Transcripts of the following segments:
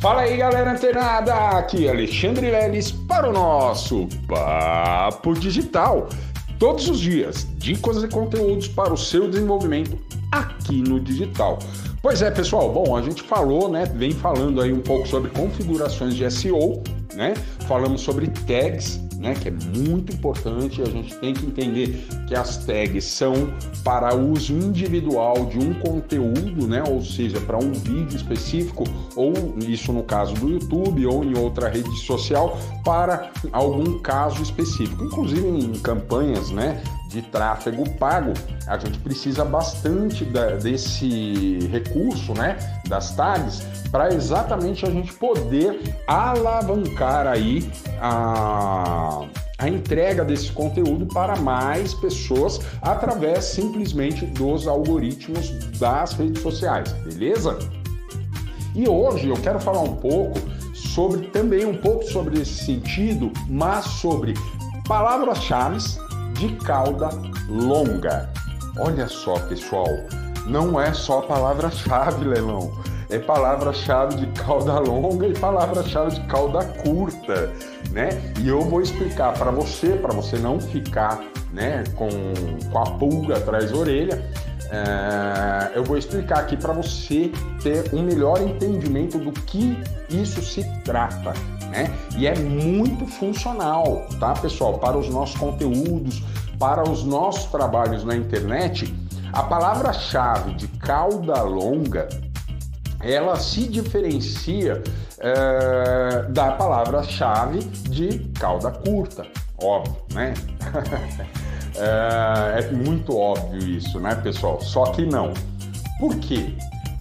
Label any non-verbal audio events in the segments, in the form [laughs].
Fala aí galera antenada, aqui é Alexandre Leles para o nosso Papo Digital. Todos os dias, dicas e conteúdos para o seu desenvolvimento aqui no digital. Pois é, pessoal, bom, a gente falou, né, vem falando aí um pouco sobre configurações de SEO, né? Falamos sobre tags, né, que é muito importante. A gente tem que entender que as tags são para uso individual de um conteúdo, né, ou seja, para um vídeo específico, ou isso no caso do YouTube ou em outra rede social, para algum caso específico. Inclusive em campanhas, né, de tráfego pago, a gente precisa bastante da, desse recurso, né, das tags, para exatamente a gente poder alavancar aí a, a entrega desse conteúdo para mais pessoas através simplesmente dos algoritmos das redes sociais, beleza? E hoje eu quero falar um pouco sobre também um pouco sobre esse sentido, mas sobre palavras-chave de cauda longa. Olha só, pessoal, não é só palavra-chave, Leilão. É palavra-chave de cauda longa e palavra-chave de cauda curta, né? E eu vou explicar para você, para você não ficar, né, com, com a pulga atrás da orelha. É, eu vou explicar aqui para você ter um melhor entendimento do que isso se trata, né? E é muito funcional, tá, pessoal? Para os nossos conteúdos, para os nossos trabalhos na internet, a palavra-chave de cauda longa ela se diferencia é, da palavra-chave de cauda curta, óbvio, né? é, [laughs] é muito óbvio isso, né, pessoal? Só que não. Por quê?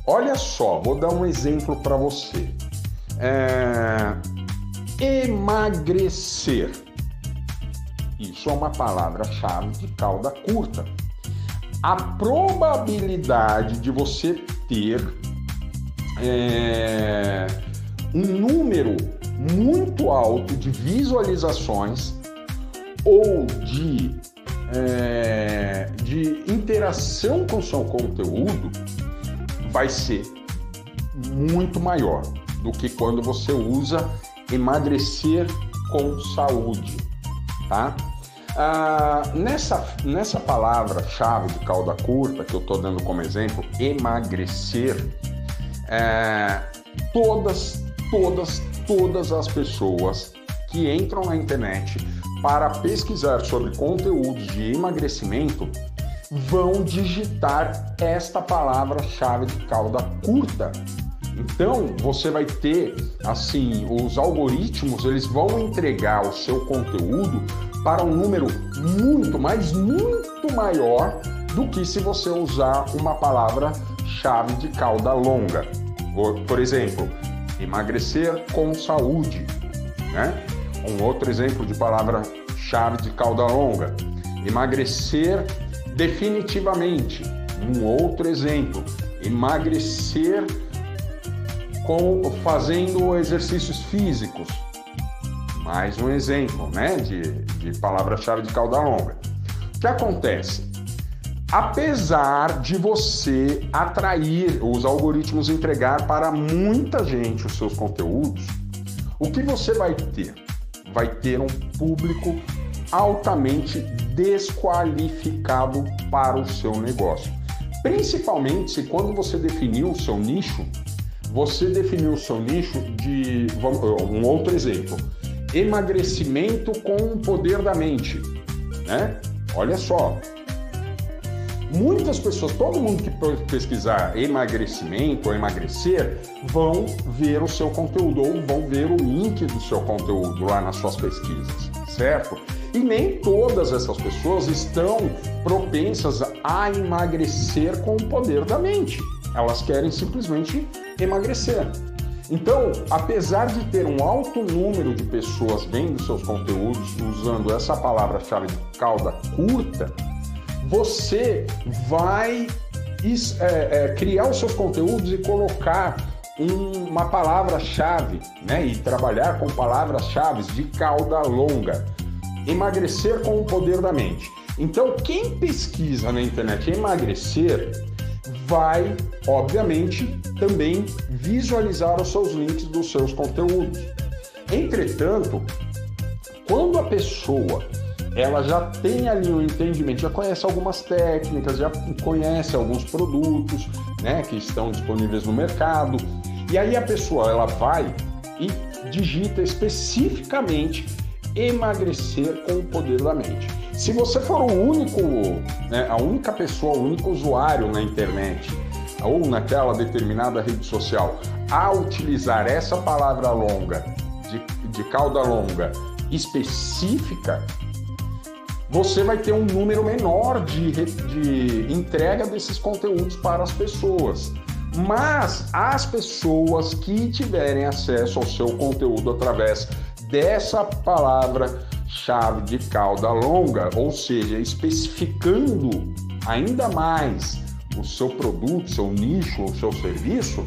Olha só, vou dar um exemplo para você. É, emagrecer. Isso é uma palavra-chave de cauda curta. A probabilidade de você ter é, um número muito alto de visualizações ou de, é, de interação com seu conteúdo vai ser muito maior do que quando você usa emagrecer com saúde, tá? Ah, nessa, nessa palavra-chave de cauda curta que eu estou dando como exemplo, emagrecer, é, todas, todas, todas as pessoas que entram na internet para pesquisar sobre conteúdos de emagrecimento vão digitar esta palavra-chave de cauda curta então, você vai ter assim, os algoritmos, eles vão entregar o seu conteúdo para um número muito, mas muito maior do que se você usar uma palavra-chave de cauda longa. Por exemplo, emagrecer com saúde, né? Um outro exemplo de palavra-chave de cauda longa, emagrecer definitivamente. Um outro exemplo, emagrecer com, fazendo exercícios físicos. Mais um exemplo né, de, de palavra-chave de cauda longa. O que acontece? Apesar de você atrair, os algoritmos entregar para muita gente os seus conteúdos, o que você vai ter? Vai ter um público altamente desqualificado para o seu negócio. Principalmente se quando você definiu o seu nicho, você definiu o seu nicho de um outro exemplo, emagrecimento com o poder da mente, né? Olha só, muitas pessoas, todo mundo que pesquisar emagrecimento ou emagrecer, vão ver o seu conteúdo ou vão ver o link do seu conteúdo lá nas suas pesquisas, certo? E nem todas essas pessoas estão propensas a emagrecer com o poder da mente. Elas querem simplesmente emagrecer. Então, apesar de ter um alto número de pessoas vendo seus conteúdos usando essa palavra-chave de cauda curta, você vai é, é, criar os seus conteúdos e colocar um, uma palavra-chave, né? E trabalhar com palavras-chave de cauda longa. Emagrecer com o poder da mente. Então, quem pesquisa na internet emagrecer vai, obviamente, também visualizar os seus links dos seus conteúdos. Entretanto, quando a pessoa ela já tem ali um entendimento, já conhece algumas técnicas, já conhece alguns produtos, né, que estão disponíveis no mercado, e aí a pessoa ela vai e digita especificamente emagrecer com o poder da mente. Se você for o único, né, a única pessoa, o único usuário na internet ou naquela determinada rede social a utilizar essa palavra longa, de, de cauda longa, específica, você vai ter um número menor de, de entrega desses conteúdos para as pessoas. Mas as pessoas que tiverem acesso ao seu conteúdo através dessa palavra-chave de cauda longa, ou seja, especificando ainda mais o seu produto, seu nicho, o seu serviço,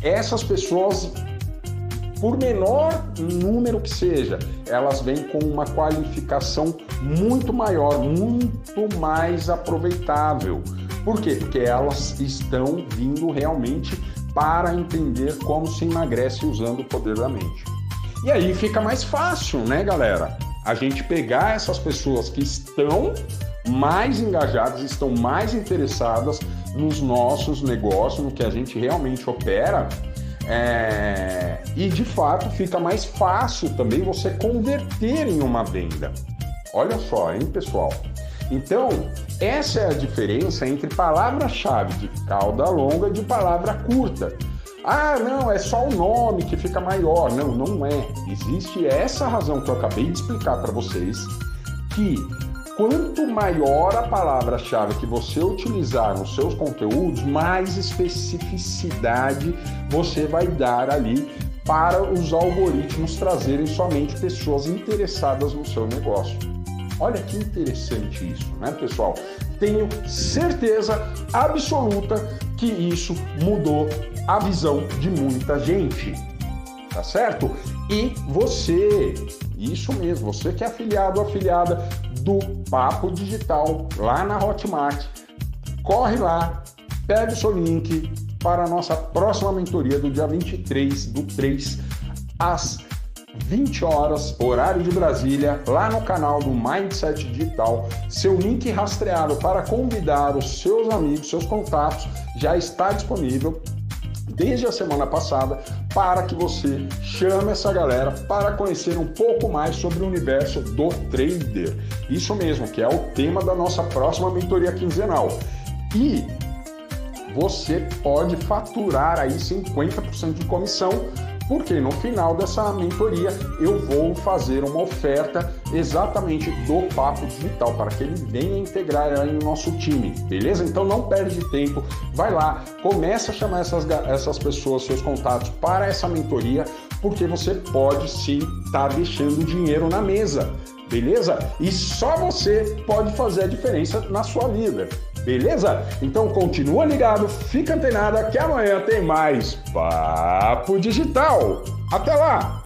essas pessoas por menor número que seja, elas vêm com uma qualificação muito maior, muito mais aproveitável. Por quê? Porque elas estão vindo realmente para entender como se emagrece usando o poder da mente. E aí fica mais fácil, né, galera? A gente pegar essas pessoas que estão mais engajadas, estão mais interessadas nos nossos negócios, no que a gente realmente opera é... E de fato fica mais fácil também você converter em uma venda. Olha só, hein, pessoal? Então, essa é a diferença entre palavra-chave de cauda longa e de palavra curta. Ah, não, é só o nome que fica maior. Não, não é. Existe essa razão que eu acabei de explicar para vocês, que quanto maior a palavra-chave que você utilizar nos seus conteúdos, mais especificidade você vai dar ali para os algoritmos trazerem somente pessoas interessadas no seu negócio. Olha que interessante isso, né, pessoal? Tenho certeza absoluta que isso mudou a visão de muita gente. Tá certo? E você, isso mesmo, você que é afiliado ou afiliada, do Papo Digital lá na Hotmart. Corre lá, pega o seu link para a nossa próxima mentoria do dia 23 do 3 às 20 horas, horário de Brasília, lá no canal do Mindset Digital. Seu link rastreado para convidar os seus amigos, seus contatos, já está disponível desde a semana passada para que você chame essa galera para conhecer um pouco mais sobre o universo do trader. Isso mesmo, que é o tema da nossa próxima mentoria quinzenal. E você pode faturar aí 50% de comissão porque no final dessa mentoria eu vou fazer uma oferta exatamente do Papo Digital para que ele venha integrar aí no nosso time, beleza? Então não perde tempo, vai lá, começa a chamar essas, essas pessoas, seus contatos para essa mentoria, porque você pode sim estar tá deixando dinheiro na mesa, beleza? E só você pode fazer a diferença na sua vida. Beleza? Então continua ligado, fica antenada que amanhã tem mais Papo Digital. Até lá!